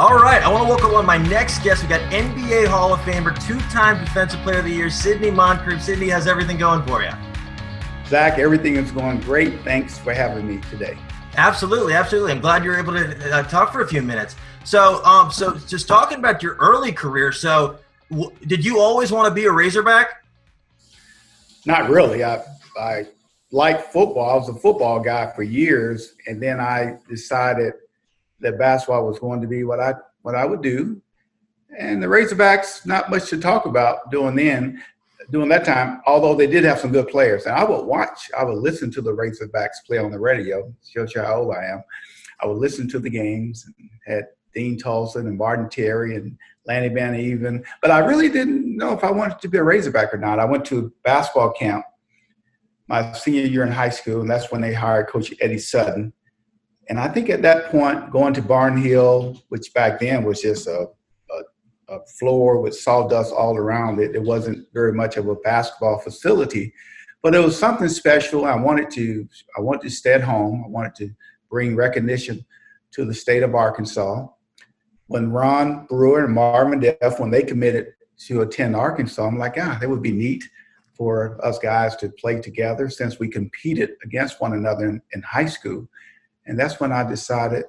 All right, I want to welcome on my next guest. We got NBA Hall of Famer, two-time Defensive Player of the Year, Sidney Moncrief. Sidney, has everything going for you? Zach, everything is going great. Thanks for having me today. Absolutely, absolutely. I'm glad you're able to uh, talk for a few minutes. So, um, so just talking about your early career. So, w- did you always want to be a Razorback? Not really. I I like football. I was a football guy for years, and then I decided that basketball was going to be what I what I would do. And the Razorbacks, not much to talk about doing then, during that time. Although they did have some good players, and I would watch, I would listen to the Razorbacks play on the radio. Shows you how old I am. I would listen to the games. Had Dean Tolson and Martin Terry and Lanny Van Eman, but I really didn't know if I wanted to be a Razorback or not. I went to basketball camp my senior year in high school, and that's when they hired Coach Eddie Sutton. And I think at that point, going to Barnhill, which back then was just a, a, a floor with sawdust all around it, it wasn't very much of a basketball facility, but it was something special. I wanted to, I wanted to stay at home. I wanted to bring recognition to the state of Arkansas. When Ron Brewer and Marvin Delph, when they committed to attend Arkansas, I'm like, ah, that would be neat for us guys to play together since we competed against one another in, in high school. And that's when I decided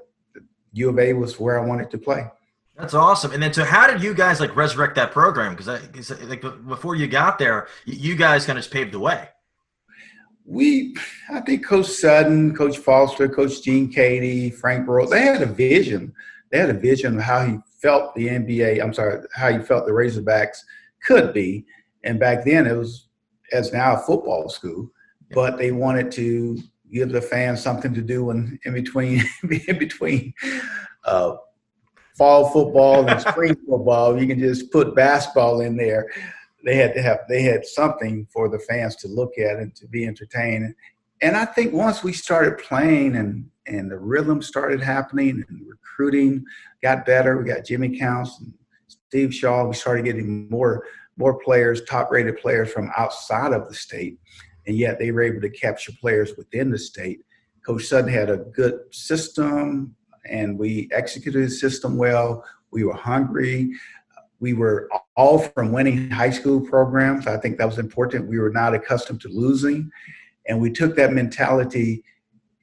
U of A was where I wanted to play. That's awesome. And then, so how did you guys like resurrect that program? Because like before you got there, you guys kind of just paved the way. We, I think Coach Sutton, Coach Foster, Coach Gene Keady, Frank Broyles, they had a vision. They had a vision of how he felt the NBA, I'm sorry, how he felt the Razorbacks could be. And back then it was as now a football school, but they wanted to give the fans something to do in, in between in between uh, fall football and spring football. You can just put basketball in there. They had to have they had something for the fans to look at and to be entertained. And I think once we started playing and and the rhythm started happening and recruiting got better, we got Jimmy Counce and Steve Shaw. We started getting more more players, top rated players from outside of the state, and yet they were able to capture players within the state. Coach Sutton had a good system, and we executed the system well. We were hungry. We were all from winning high school programs. I think that was important. We were not accustomed to losing. And we took that mentality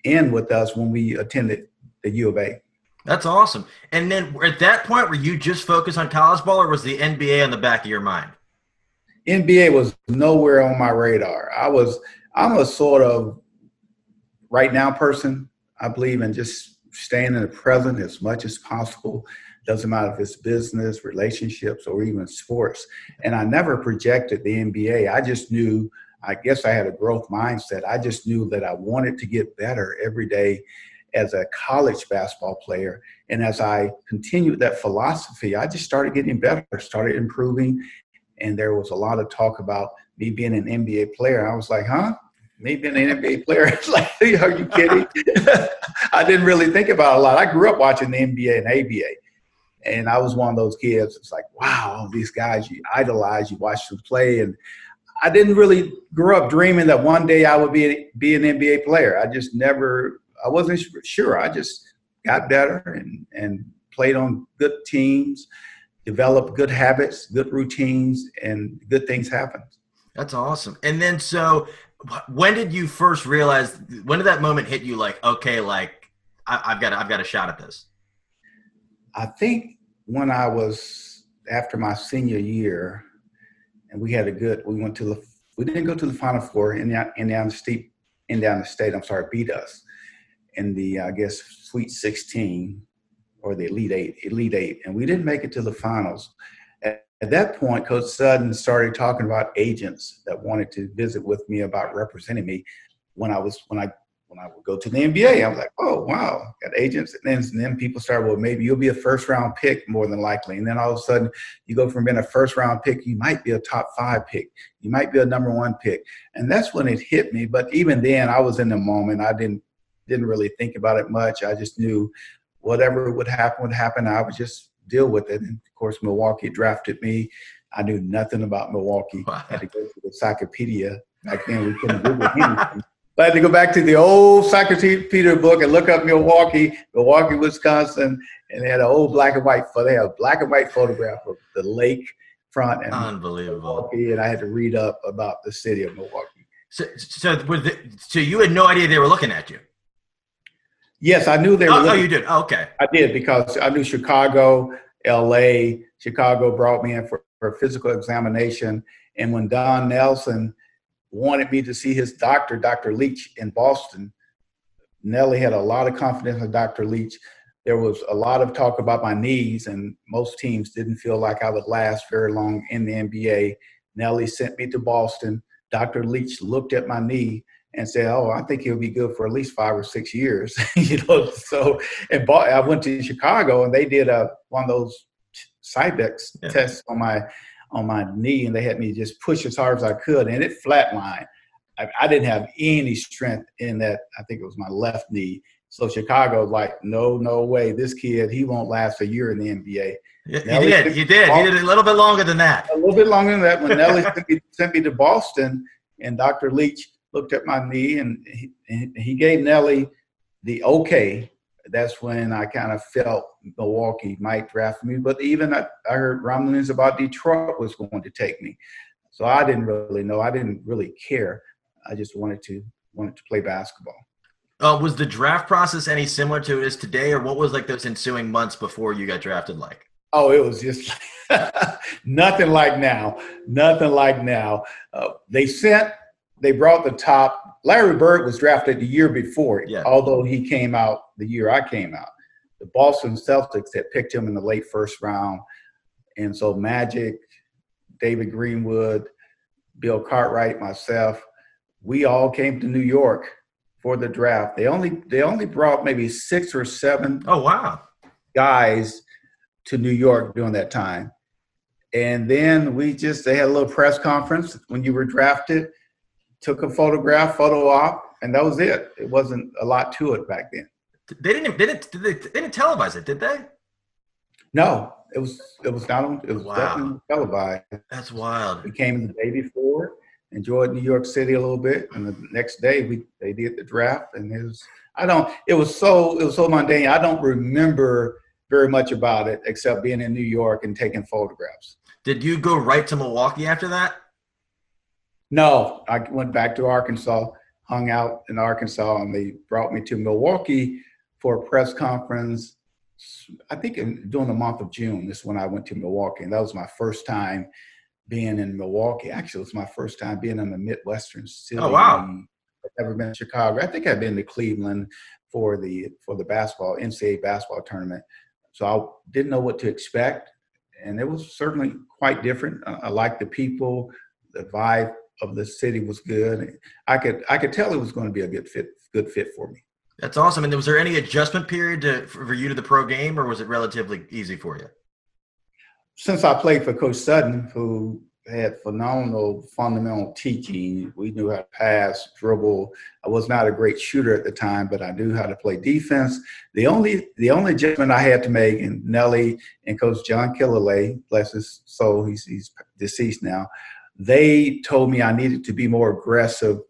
in with us when we attended the U of A. That's awesome. And then at that point, were you just focused on college ball or was the NBA on the back of your mind? NBA was nowhere on my radar. I was I'm a sort of right now person. I believe in just staying in the present as much as possible. Doesn't matter if it's business, relationships, or even sports. And I never projected the NBA. I just knew, I guess I had a growth mindset. I just knew that I wanted to get better every day as a college basketball player. And as I continued that philosophy, I just started getting better, started improving, and there was a lot of talk about me being an NBA player. I was like, huh? Me being an NBA player? like, are you kidding? I didn't really think about it a lot. I grew up watching the NBA and ABA. And I was one of those kids. It's like, wow, these guys you idolize, you watch them play. And I didn't really grow up dreaming that one day I would be, be an NBA player. I just never, I wasn't sure. I just got better and, and played on good teams develop good habits, good routines, and good things happen. That's awesome. And then, so when did you first realize? When did that moment hit you? Like, okay, like I, have got, I've got a shot at this. I think when I was after my senior year, and we had a good. We went to the. We didn't go to the Final Four. Indiana, Indiana State. Indiana State. I'm sorry, beat us in the I guess Sweet 16 or the Elite Eight, Elite Eight, and we didn't make it to the finals. At, at that point, Coach Sutton started talking about agents that wanted to visit with me about representing me when I was when I when I would go to the NBA. I was like, oh wow, got agents, and then, and then people started, well, maybe you'll be a first round pick more than likely, and then all of a sudden you go from being a first round pick, you might be a top five pick, you might be a number one pick, and that's when it hit me. But even then, I was in the moment. I didn't didn't really think about it much. I just knew whatever would happen would happen. I would just deal with it. And of course, Milwaukee drafted me. I knew nothing about Milwaukee. Wow. I had to go to the encyclopedia. Back then, we couldn't Google anything. I had to go back to the old Peter book and look up Milwaukee, Milwaukee, Wisconsin, and they had an old black and white. photo. They had a black and white photograph of the lake front and unbelievable. Milwaukee, and I had to read up about the city of Milwaukee. So, so, the, so you had no idea they were looking at you. Yes, I knew they were. Oh, oh you did. Oh, okay, I did because I knew Chicago, L.A. Chicago brought me in for, for a physical examination, and when Don Nelson wanted me to see his doctor, Dr. Leach, in Boston. Nelly had a lot of confidence in Dr. Leach. There was a lot of talk about my knees, and most teams didn't feel like I would last very long in the NBA. Nelly sent me to Boston. Dr. Leach looked at my knee and said, "Oh, I think he'll be good for at least five or six years." you know, so and I went to Chicago, and they did a one of those Cybex yeah. tests on my on my knee and they had me just push as hard as I could and it flatlined. I, I didn't have any strength in that. I think it was my left knee. So Chicago was like, no, no way. This kid, he won't last a year in the NBA. Yeah, he did. He did. He did a little bit longer than that. A little bit longer than that. When Nelly sent, me, sent me to Boston, and Dr. Leach looked at my knee, and he, he gave Nelly the okay that's when I kind of felt Milwaukee might draft me. But even I, I heard rumblings about Detroit was going to take me. So I didn't really know. I didn't really care. I just wanted to wanted to play basketball. Uh, was the draft process any similar to it is today, or what was like those ensuing months before you got drafted like? Oh, it was just nothing like now. Nothing like now. Uh, they sent, they brought the top Larry Bird was drafted the year before, yeah. although he came out the year I came out. The Boston Celtics had picked him in the late first round. And so Magic, David Greenwood, Bill Cartwright, myself, we all came to New York for the draft. They only they only brought maybe six or seven oh wow guys to New York during that time. And then we just they had a little press conference when you were drafted took a photograph, photo op, and that was it. It wasn't a lot to it back then. They didn't. They didn't. They, they didn't televise it, did they? No, it was. It was not. On, it was wow. definitely televised. That's wild. We came the day before, enjoyed New York City a little bit, and the next day we they did the draft, and it was. I don't. It was so. It was so mundane. I don't remember very much about it except being in New York and taking photographs. Did you go right to Milwaukee after that? No, I went back to Arkansas, hung out in Arkansas, and they brought me to Milwaukee for a press conference. I think in, during the month of June is when I went to Milwaukee, and that was my first time being in Milwaukee. Actually, it was my first time being in the Midwestern city. Oh wow! Um, I've never been to Chicago. I think I've been to Cleveland for the for the basketball NCAA basketball tournament. So I didn't know what to expect, and it was certainly quite different. I, I liked the people, the vibe of the city was good. I could I could tell it was going to be a good fit good fit for me. That's awesome. And was there any adjustment period to, for you to the pro game, or was it relatively easy for you? Since I played for Coach Sutton, who had phenomenal fundamental teaching, we knew how to pass, dribble. I was not a great shooter at the time, but I knew how to play defense. The only the only adjustment I had to make, and Nelly and Coach John Killilea, bless his soul, he's, he's deceased now they told me I needed to be more aggressive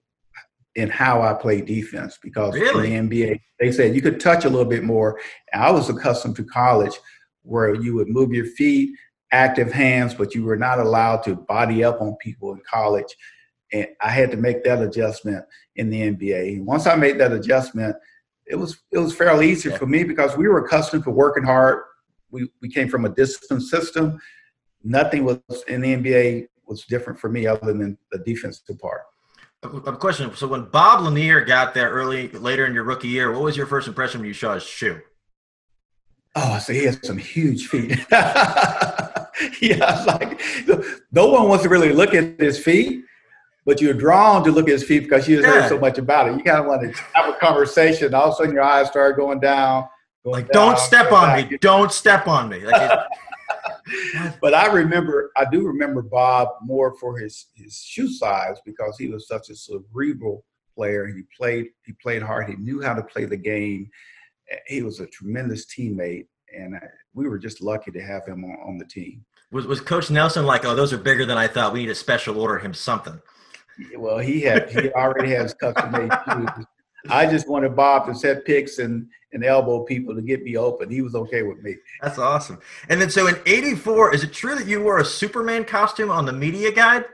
in how I play defense because really? in the NBA, they said you could touch a little bit more. I was accustomed to college where you would move your feet, active hands, but you were not allowed to body up on people in college. And I had to make that adjustment in the NBA. And once I made that adjustment, it was it was fairly easy for me because we were accustomed to working hard. We we came from a discipline system. Nothing was in the NBA was different for me other than the defensive part. A question. So when Bob Lanier got there early, later in your rookie year, what was your first impression when you saw his shoe? Oh, so he has some huge feet. yeah, like no one wants to really look at his feet, but you're drawn to look at his feet because you just yeah. heard so much about it. You kind of want to have a conversation. All of a sudden, your eyes start going down. Going like, down, don't step on me. Don't step on me. Like but I remember, I do remember Bob more for his his shoe size because he was such a cerebral player. He played he played hard. He knew how to play the game. He was a tremendous teammate, and uh, we were just lucky to have him on, on the team. Was was Coach Nelson like, oh, those are bigger than I thought. We need a special order him something. Well, he had he already has custom made shoes. I just wanted Bob to set picks and and elbow people to get me open. He was okay with me. That's awesome. And then so in '84, is it true that you wore a Superman costume on the media guide?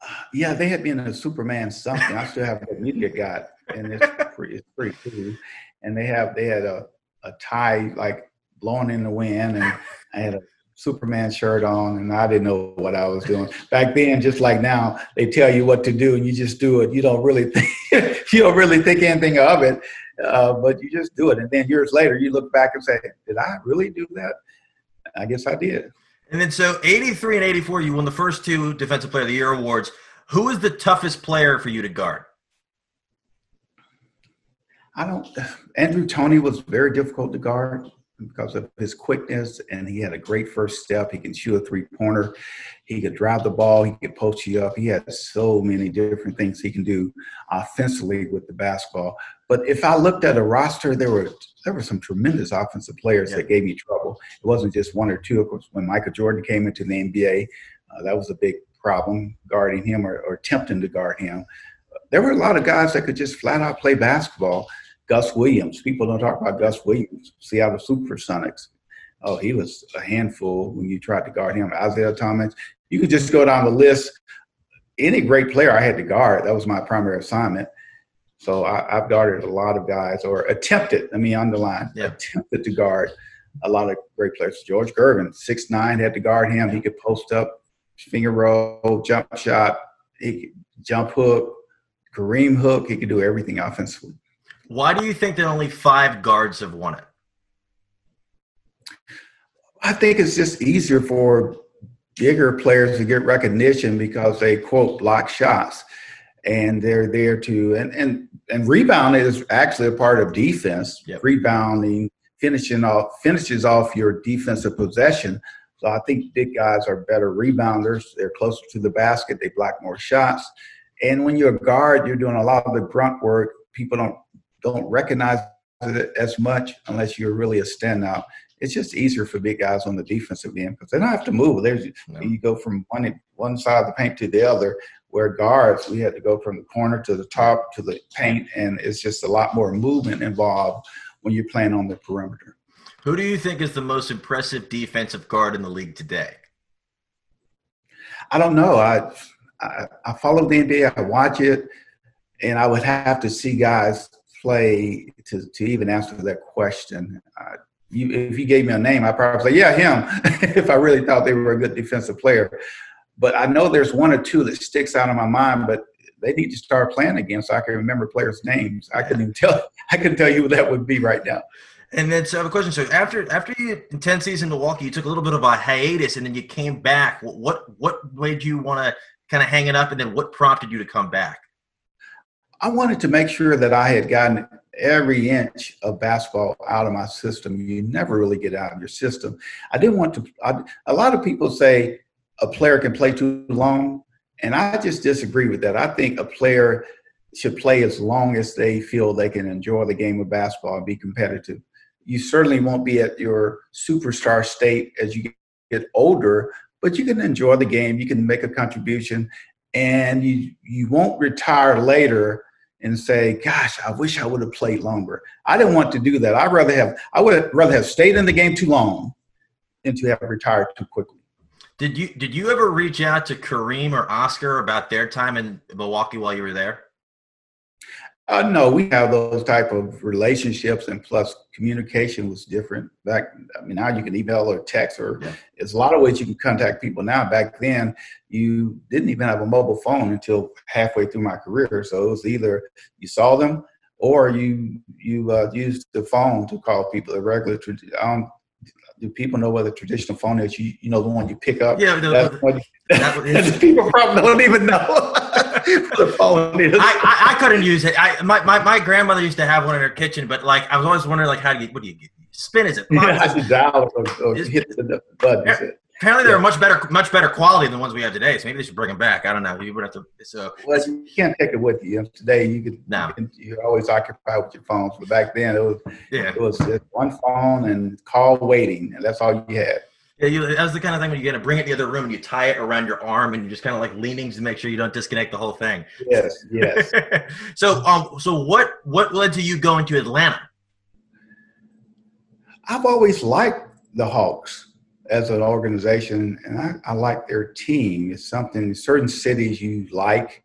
Uh, yeah, they had me in a Superman something. I still have the media guide, and it's pretty, it's pretty cool. And they have they had a a tie like blowing in the wind, and I had a Superman shirt on, and I didn't know what I was doing back then. Just like now, they tell you what to do, and you just do it. You don't really think you don't really think anything of it, uh, but you just do it. And then years later, you look back and say, "Did I really do that?" I guess I did. And then so 83 and 84, you won the first two Defensive Player of the Year awards. Who was the toughest player for you to guard? I don't. Andrew Toney was very difficult to guard because of his quickness, and he had a great first step. He can shoot a three pointer. He could drive the ball. He could post you up. He had so many different things he can do offensively with the basketball. But if I looked at a roster, there were there were some tremendous offensive players yeah. that gave me trouble. It wasn't just one or two. Of course, when Michael Jordan came into the NBA, uh, that was a big problem guarding him or, or attempting to guard him. There were a lot of guys that could just flat out play basketball Gus Williams. People don't talk about Gus Williams, Seattle Supersonics. Oh, he was a handful when you tried to guard him. Isiah Thomas. You could just go down the list. Any great player I had to guard. That was my primary assignment. So I, have guarded a lot of guys, or attempted. Let me underline. Yeah. Attempted to guard a lot of great players. George Gervin, six nine, had to guard him. He could post up, finger roll, jump shot, he could jump hook, Kareem hook. He could do everything offensively. Why do you think that only five guards have won it? I think it's just easier for bigger players to get recognition because they quote block shots and they're there to and and and rebound is actually a part of defense. Yep. Rebounding, finishing off finishes off your defensive possession. So I think big guys are better rebounders. They're closer to the basket. They block more shots. And when you're a guard, you're doing a lot of the grunt work. People don't don't recognize it as much unless you're really a standout. It's just easier for big guys on the defensive end because they don't have to move. There's no. you go from one one side of the paint to the other. Where guards, we had to go from the corner to the top to the paint, and it's just a lot more movement involved when you're playing on the perimeter. Who do you think is the most impressive defensive guard in the league today? I don't know. I I, I follow the NBA. I watch it, and I would have to see guys play to, to even answer that question. Uh, you, if you gave me a name, I'd probably say, yeah, him, if I really thought they were a good defensive player. But I know there's one or two that sticks out in my mind, but they need to start playing again so I can remember players' names. I couldn't even tell I couldn't tell you what that would be right now. And then so I have a question. So after after you ten seasons in Milwaukee, you took a little bit of a hiatus and then you came back. What what made you want to kind of hang it up and then what prompted you to come back? I wanted to make sure that I had gotten every inch of basketball out of my system. You never really get out of your system. I didn't want to. I, a lot of people say a player can play too long, and I just disagree with that. I think a player should play as long as they feel they can enjoy the game of basketball and be competitive. You certainly won't be at your superstar state as you get older, but you can enjoy the game. You can make a contribution, and you you won't retire later and say, "Gosh, I wish I would have played longer." I didn't want to do that. I'd rather have I would have rather have stayed in the game too long than to have retired too quickly. Did you did you ever reach out to Kareem or Oscar about their time in Milwaukee while you were there? Uh, no, we have those type of relationships, and plus communication was different back. I mean, now you can email or text, or yeah. there's a lot of ways you can contact people now. Back then, you didn't even have a mobile phone until halfway through my career. So it was either you saw them or you you uh, used the phone to call people. The regular, um, do people know what the traditional phone is? You you know the one you pick up. Yeah, the, the, that, people probably don't even know. the phone. I, I, I, couldn't use it. I my, my, my grandmother used to have one in her kitchen, but like I was always wondering like how do you what do you get? Spin is it? Yeah, you dial or, or hit the button. Apparently, they're much better, much better quality than the ones we have today. So maybe they should bring them back. I don't know. You would have to. So well, you can't take it with you. Today, you could. No. You are always occupied with your phones, but back then it was. Yeah. It was just one phone and call waiting, and that's all you had. Yeah, you, that's the kind of thing when you get to bring it to the other room and you tie it around your arm and you're just kind of like leaning to make sure you don't disconnect the whole thing. Yes, yes. so, um, so what what led to you going to Atlanta? I've always liked the Hawks as an organization, and I, I like their team. It's something certain cities you like,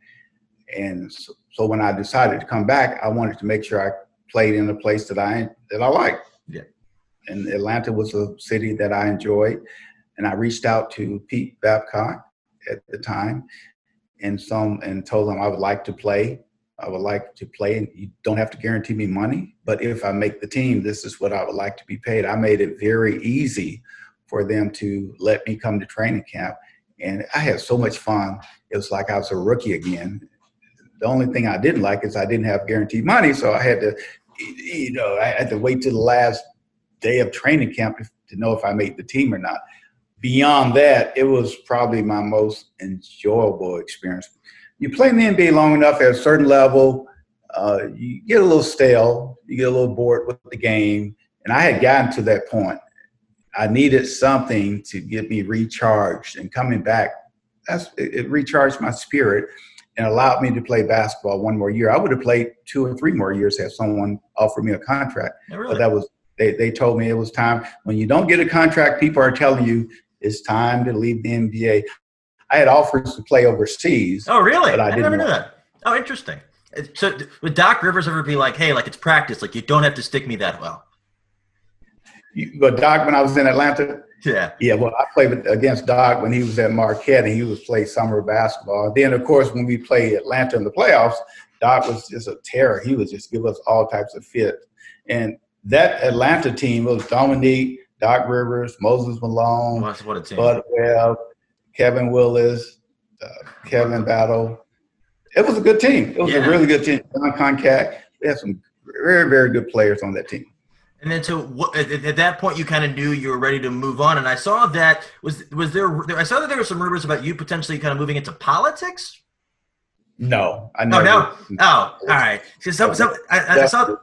and so, so when I decided to come back, I wanted to make sure I played in a place that I that I liked. And Atlanta was a city that I enjoyed, and I reached out to Pete Babcock at the time, and some and told him I would like to play. I would like to play, and you don't have to guarantee me money, but if I make the team, this is what I would like to be paid. I made it very easy for them to let me come to training camp, and I had so much fun. It was like I was a rookie again. The only thing I didn't like is I didn't have guaranteed money, so I had to, you know, I had to wait till the last day of training camp to know if I made the team or not. Beyond that, it was probably my most enjoyable experience you play in the NBA long enough at a certain level, uh, you get a little stale, you get a little bored with the game. And I had gotten to that point. I needed something to get me recharged and coming back. That's it, it recharged my spirit and allowed me to play basketball one more year. I would have played two or three more years had someone offered me a contract. Really? But that was they, they told me it was time. When you don't get a contract, people are telling you it's time to leave the NBA. I had offers to play overseas. Oh, really? I, I never knew that. Oh, interesting. So, would Doc Rivers ever be like, "Hey, like it's practice. Like you don't have to stick me that well." You- But Doc, when I was in Atlanta, Yeah. yeah, well, I played against Doc when he was at Marquette and he was play summer basketball. Then, of course, when we played Atlanta in the playoffs, Doc was just a terror. He would just give us all types of fits. And that Atlanta team was Dominique, Doc Rivers, Moses Malone, Well, what a team. Spud Webb, Kevin Willis, uh, Kevin Battle. It was a good team. It was Yeah. a really good team. Jon Koncak. We had some very, very good players on that team. And then, so what, at, at that point, you kind of knew you were ready to move on. And I saw that was was there. I saw that there were some rumors about you potentially kind of moving into politics. No, I Oh never. no! Oh, all right. So some, some, I, I saw.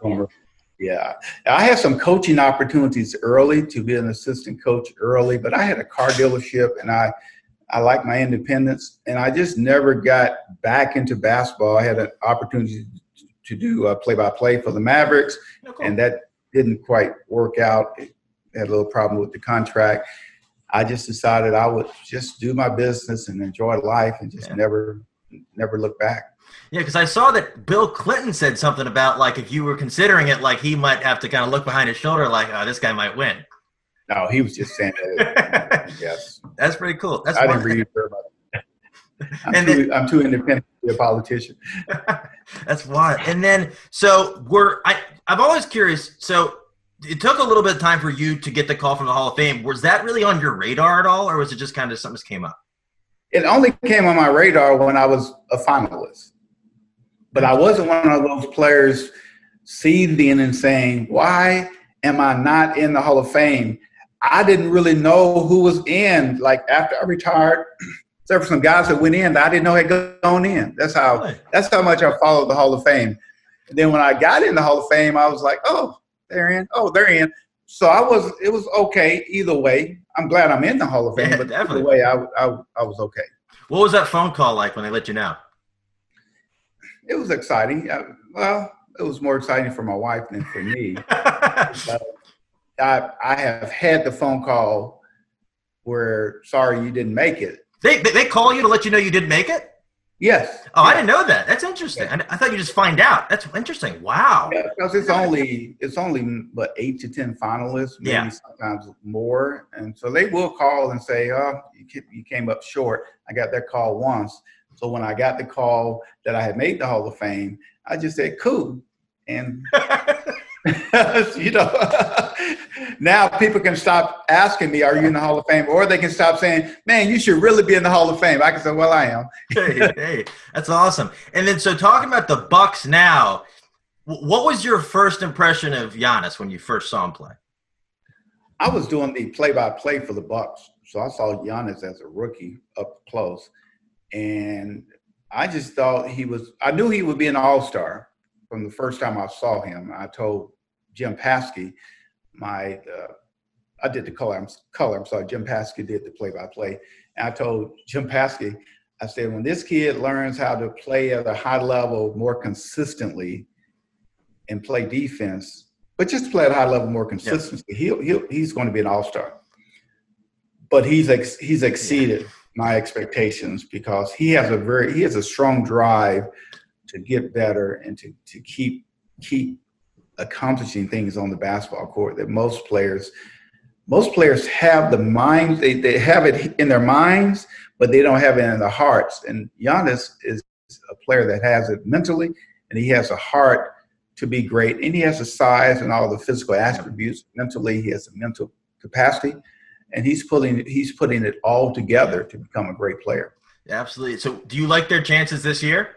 Yeah, I had some coaching opportunities early to be an assistant coach early, but I had a car dealership and I, I like my independence, and I just never got back into basketball. I had an opportunity to do uh, play-by-play for the Mavericks, Oh, cool. and that didn't quite work out. It had a little problem with the contract. I just decided I would just do my business and enjoy life, and just Yeah. never, never look back. Yeah, because I saw that Bill Clinton said something about like if you were considering it, like he might have to kind of look behind his shoulder, like, oh, this guy might win. No, he was just saying that. yes. That's pretty cool. That's I didn't read about it. I'm, And too, I'm too independent to be a politician. That's why. And then, so we're I I'm always curious. So it took a little bit of time for you to get the call from the Hall of Fame. Was that really on your radar at all, or was it just kind of something that came up? It only came on my radar when I was a finalist. But I wasn't one of those players seething and saying, why am I not in the Hall of Fame? I didn't really know who was in. Like after I retired, there were some guys that went in that I didn't know had gone in. That's how Really? that's how much I followed the Hall of Fame. And then when I got in the Hall of Fame, I was like, oh, they're in. Oh, they're in. So I was, it was okay either way. I'm glad I'm in the Hall of Fame, Yeah, but definitely. either way, I, I, I was okay. What was that phone call like when they let you know? It was exciting. Uh, well, it was more exciting for my wife than for me. I, I have had the phone call where, sorry, you didn't make it. they, they call you to let you know you didn't make it. Yes. Oh, I didn't know that. That's interesting. I, I thought you just find out. That's interesting. Wow. Yeah, because it's only it's only but eight to ten finalists, maybe Yeah. sometimes more, and so they will call and say, "Oh, you you came up short." I got that call once, so when I got the call that I had made the Hall of Fame, I just said, "Cool," and you know, now people can stop asking me, "Are you in the Hall of Fame?" Or they can stop saying, "Man, you should really be in the Hall of Fame." I can say, "Well, I am." hey, hey, that's awesome. And then, so talking about the Bucks now, what was your first impression of Giannis when you first saw him play? I was doing the play-by-play for the Bucks, so I saw Giannis as a rookie up close, and I just thought he was. I knew he would be an All-Star from the first time I saw him. I told Jim Paschke, my uh, I did the color. I'm color. I'm sorry. Jim Paschke did the play-by-play. And I told Jim Paschke, I said, when this kid learns how to play at a high level more consistently and play defense, but just play at a high level more consistently, yeah. he'll, he'll, he's going to be an all-star. But he's ex, he's exceeded my expectations because he has a very he has a strong drive to get better and to, to keep keep accomplishing things on the basketball court that most players most players have the mind they, they have it in their minds but they don't have it in their hearts. And Giannis is a player that has it mentally and he has a heart to be great and he has the size and all the physical attributes. Mentally he has a mental capacity and he's putting he's putting it all together to become a great player absolutely so do you like their chances this year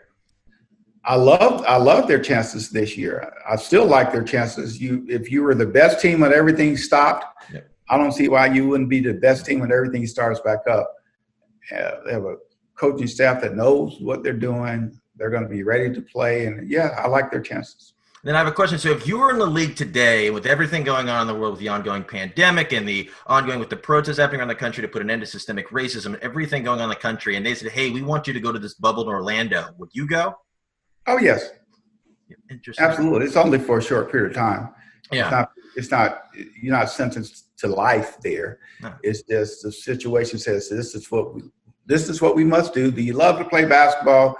I love I love their chances this year. I still like their chances. You if you were the best team when everything stopped, yep. I don't see why you wouldn't be the best team when everything starts back up. Uh, they have a coaching staff that knows what they're doing. They're going to be ready to play, and yeah, I like their chances. Then I have a question. So, if you were in the league today, with everything going on in the world, with the ongoing pandemic and the ongoing with the protests happening around the country to put an end to systemic racism, everything going on in the country, and they said, "Hey, we want you to go to this bubble in Orlando," would you go? Oh yes. Interesting. Absolutely. It's only for a short period of time. Yeah. It's not, it's not you're not sentenced to life there. No. It's just the situation says this is what we this is what we must do. Do you love to play basketball?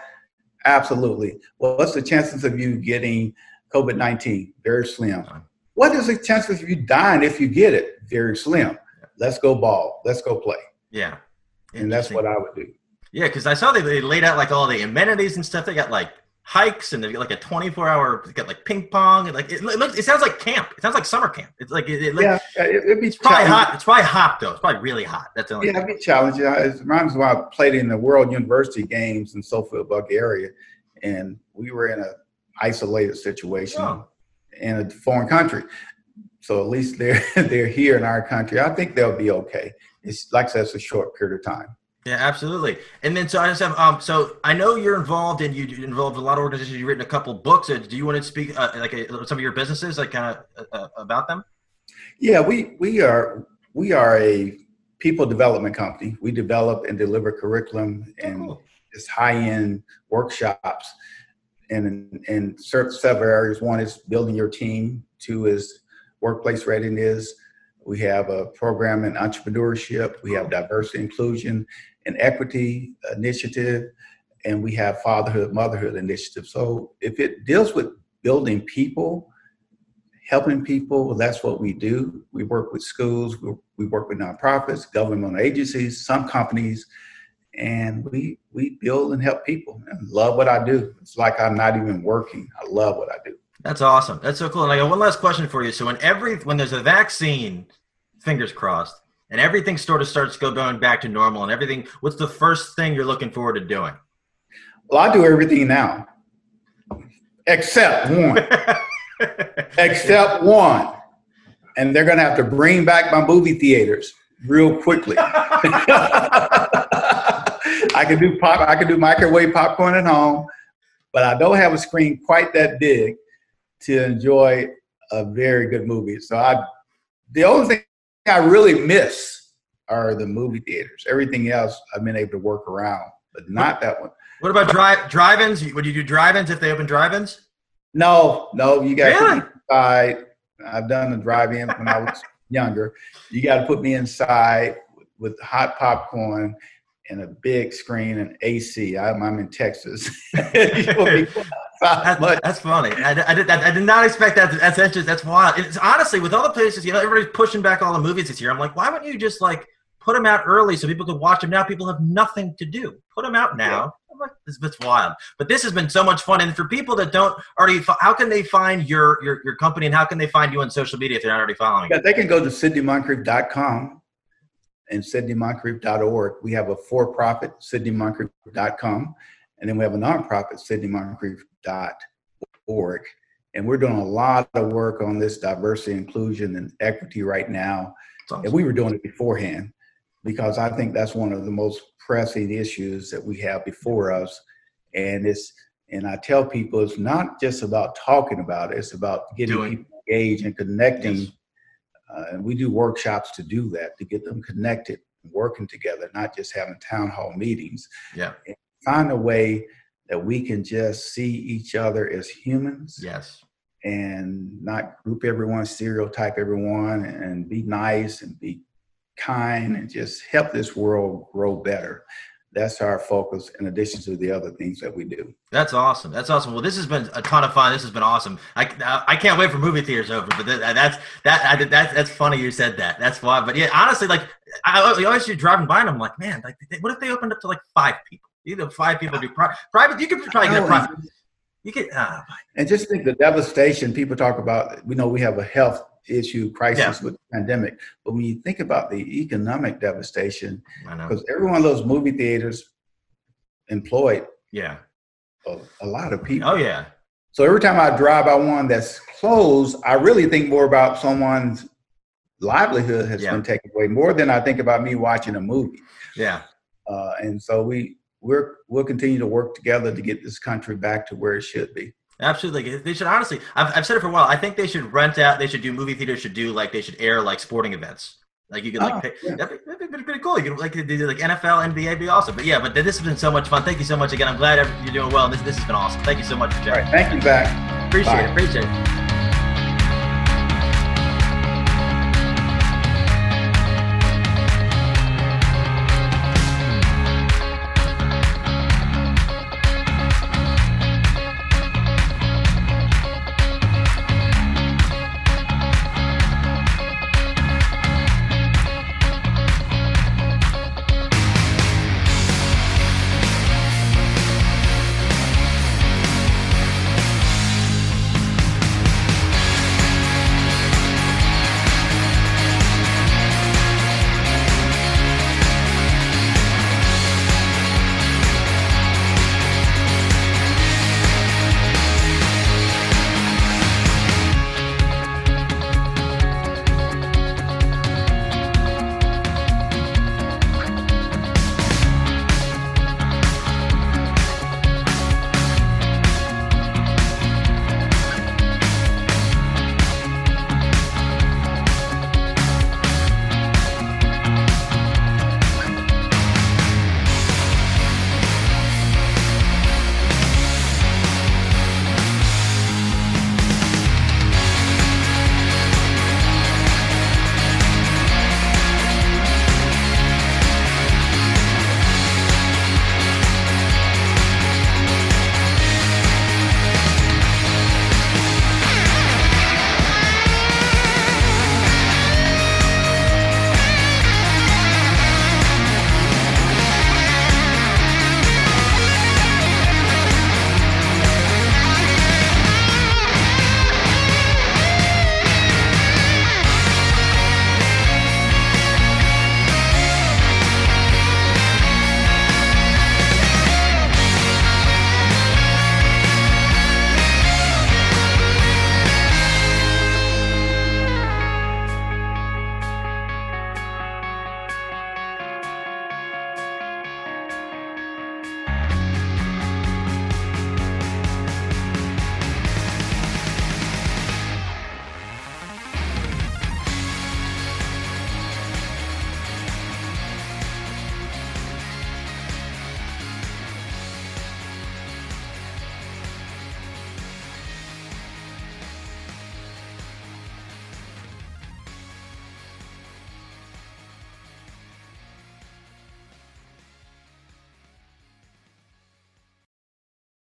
Absolutely. Well, what's the chances of you getting COVID nineteen? Very slim. What is the chances of you dying if you get it? Very slim. Let's go ball. Let's go play. Yeah. And that's what I would do. Yeah, because I saw they, they laid out like all the amenities and stuff. They got like hikes and they got like a 24 hour they got like ping pong and like it, it looks it sounds like camp it sounds like summer camp it's like it, it yeah it, would be it's probably hot it's probably hot though it's probably really hot that's the only yeah it'd be challenging it reminds me when i played in the world university games in Sofia, bulgaria and we were in a isolated situation oh. in a foreign country so at least they're they're here in our country i think they'll be okay it's like i said it's a short period of time yeah, absolutely. And then so I just have um so I know you're involved and you involved a lot of organizations. You've written a couple books. Uh, do you want to speak uh, like a, some of your businesses, like kind of uh, uh, about them? Yeah, we we are we are a people development company. We develop and deliver curriculum oh, and cool. just high end workshops, and in several areas. One is building your team. Two is workplace readiness. We have a program in entrepreneurship. We have diversity inclusion and equity initiative, and we have fatherhood, motherhood initiative. So if it deals with building people, helping people, that's what we do. We work with schools, we, work with nonprofits, government agencies, some companies, and we we build and help people and love what I do. It's like I'm not even working. I love what I do. That's awesome. That's so cool. And I got one last question for you. So when every when there's a vaccine, fingers crossed, and everything sort of starts go going back to normal and everything, what's the first thing you're looking forward to doing? Well, I do everything now, except one. except one. And they're gonna have to bring back my movie theaters real quickly. I can do pop. I can do microwave popcorn at home, but I don't have a screen quite that big to enjoy a very good movie. So I, the only thing I really miss are the movie theaters. Everything else I've been able to work around, but not that one. What about drive drive-ins? Would you do drive-ins if they open drive-ins? No, no. You got really? inside. I've done the drive-in when I was younger. You got to put me inside with hot popcorn and a big screen and AC. I'm, I'm in Texas. That, that's funny. I, I, did, I, did not expect that. That's just that's wild. It's honestly with all the places, you know, everybody's pushing back all the movies this year. I'm like, why wouldn't you just like put them out early so people could watch them now? People have nothing to do. Put them out now. I'm like, this, it's wild. But this has been so much fun. And for people that don't already, how can they find your your, your company and how can they find you on social media if they're not already following? Yeah, they can go to sidneymoncrief.com and sidneymoncrief.org. We have a for-profit, sidneymoncrief.com, and then we have a nonprofit, sidneymoncrief.org. And we're doing a lot of work on this diversity, inclusion, and equity right now. Awesome. And we were doing it beforehand because I think that's one of the most pressing issues that we have before us. And it's and I tell people it's not just about talking about it; it's about getting Doing. people engaged and connecting yes. Uh, and we do workshops to do that, to get them connected, working together, not just having town hall meetings. Yeah. And find a way that we can just see each other as humans. Yes. And not group everyone, stereotype everyone, and be nice and be kind and just help this world grow better that's our focus in addition to the other things that we do. That's awesome. That's awesome. Well this has been a ton of fun. This has been awesome. I, I can't wait for movie theaters over but that's that I, that that's funny you said that. That's why but yeah honestly like i, I always see driving by and i'm like man like what if they opened up to like five people? Either five people do pri- private you could probably get a private you could uh, and just think the devastation people talk about we know we have a health issue crisis yeah. with the pandemic. But when you think about the economic devastation, because every one of those movie theaters employed yeah a, a, lot of people. Oh yeah. So every time I drive by one that's closed, I really think more about someone's livelihood has yeah. been taken away more than I think about me watching a movie. Yeah. Uh, and so we we're we'll continue to work together to get this country back to where it should be. Absolutely, they should honestly. I've, I've said it for a while. I think they should rent out. They should do movie theaters. Should do like they should air like sporting events. Like you could like, oh, pay, yeah. that'd, be, that'd, be, pretty cool. You could like do like NFL, NBA, be awesome. But yeah, but this has been so much fun. Thank you so much again. I'm glad you're doing well. And this this has been awesome. Thank you so much for chatting. Right, thank you, back. Appreciate Bye. it. Appreciate it.